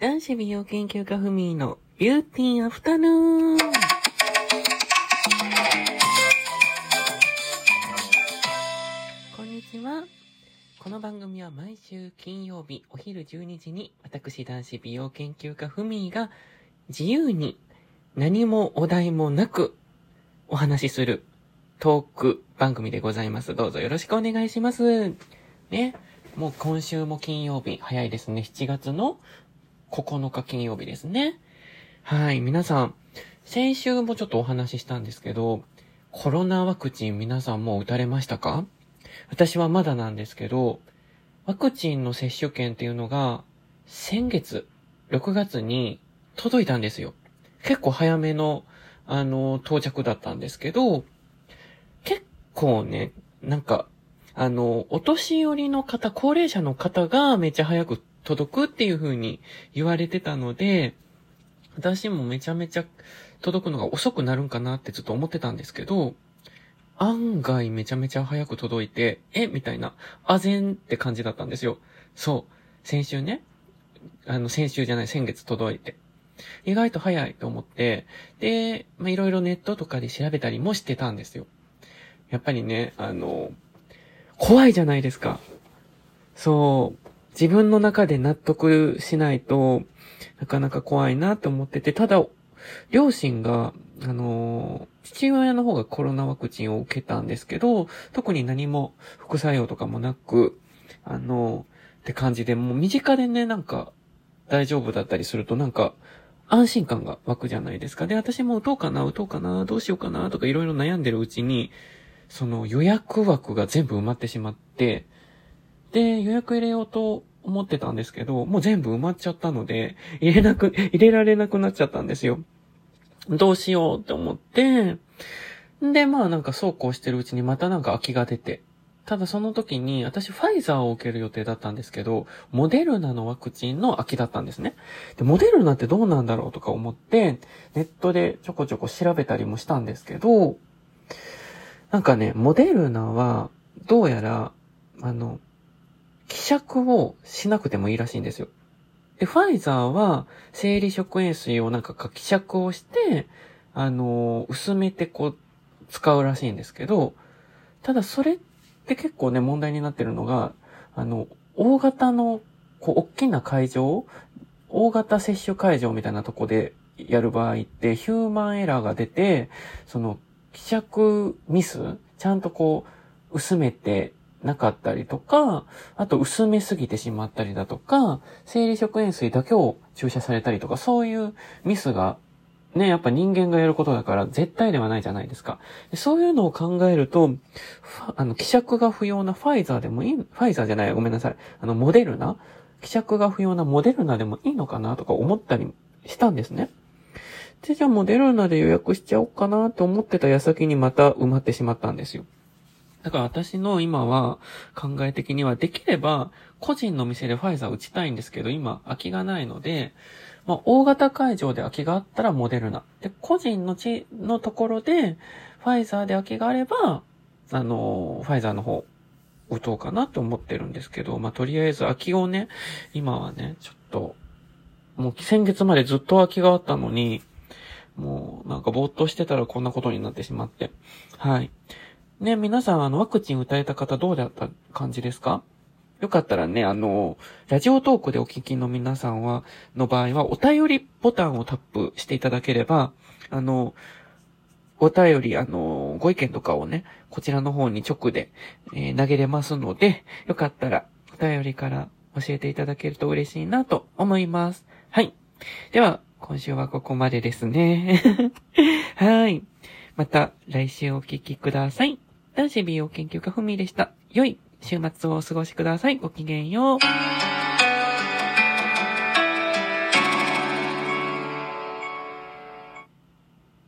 男子美容研究家ふみのビューティーアフタヌーン。こんにちは。この番組は毎週金曜日お昼12時に私男子美容研究家ふみが自由に何もお題もなくお話しするトーク番組でございます。どうぞよろしくお願いします。ね。もう今週も金曜日、早いですね。7月の9日金曜日ですね。はい、皆さん、先週もちょっとお話ししたんですけど、コロナワクチン皆さんもう打たれましたか？私はまだなんですけど、ワクチンの接種券っていうのが、先月、6月に届いたんですよ。結構早めの、あの、到着だったんですけど、結構ね、なんか、あの、お年寄りの方、高齢者の方がめっちゃ早く届くっていう風に言われてたので、私もめちゃめちゃ届くのが遅くなるんかなってずっと思ってたんですけど、案外めちゃめちゃ早く届いて、えみたいな、あぜんって感じだったんですよ。そう。先週ね。あの、先週じゃない、先月届いて。意外と早いと思って、で、まあ、いろいろネットとかで調べたりもしてたんですよ。やっぱりね、あの、怖いじゃないですか。そう。自分の中で納得しないとなかなか怖いなと思ってて、ただ、両親が、あの、父親の方がコロナワクチンを受けたんですけど、特に何も副作用とかもなく、あの、って感じで、もう身近でね、なんか大丈夫だったりするとなんか安心感が湧くじゃないですか。で、私も打とうかな、打とうかな、どうしようかな、とかいろいろ悩んでるうちに、その予約枠が全部埋まってしまって、で、予約入れようと思ってたんですけど、もう全部埋まっちゃったので、入れなく、入れられなくなっちゃったんですよ。どうしようって思って、で、まあなんかそうこうしてるうちにまたなんか空きが出て、ただその時に私ファイザーを受ける予定だったんですけど、モデルナのワクチンの空きだったんですね。で、モデルナってどうなんだろうとか思って、ネットでちょこちょこ調べたりもしたんですけど、なんかね、モデルナは、どうやら、あの、希釈をしなくてもいいらしいんですよ。で、ファイザーは、生理食塩水をなんか希釈をして、あの、薄めてこう、使うらしいんですけど、ただそれって結構ね、問題になってるのが、あの、大型の、こう、大きな会場大型接種会場みたいなとこでやる場合って、ヒューマンエラーが出て、その、希釈ミスちゃんとこう、薄めてなかったりとか、あと薄めすぎてしまったりだとか、生理食塩水だけを注射されたりとか、そういうミスが、ね、やっぱ人間がやることだから絶対ではないじゃないですか。でそういうのを考えると、あの、希釈が不要なファイザーでもいい、ファイザーじゃない、ごめんなさい。あの、モデルナ？希釈が不要なモデルナでもいいのかなとか思ったりしたんですね。で、じゃあモデルナで予約しちゃおうかなと思ってた矢先にまた埋まってしまったんですよ。だから私の今は考え的にはできれば個人の店でファイザー打ちたいんですけど今空きがないので、まあ、大型会場で空きがあったらモデルナ。で、個人の地のところでファイザーで空きがあれば、あの、ファイザーの方打とうかなと思ってるんですけど、まあ、とりあえず空きをね、今はね、ちょっと、もう先月までずっと空きがあったのに、もうなんかぼーっとしてたらこんなことになってしまって。はい。ね、皆さん、あの、ワクチン打たれた方どうだった感じですか？よかったらね、あの、ラジオトークでお聞きの皆さんは、の場合は、お便りボタンをタップしていただければ、あの、お便り、あの、ご意見とかをね、こちらの方に直で、えー投げれますので、よかったら、お便りから教えていただけると嬉しいなと思います。はい。では、今週はここまでですね。はい。また来週お聞きください。男子美容研究家ふみでした。良い週末をお過ごしください。ごきげんよう。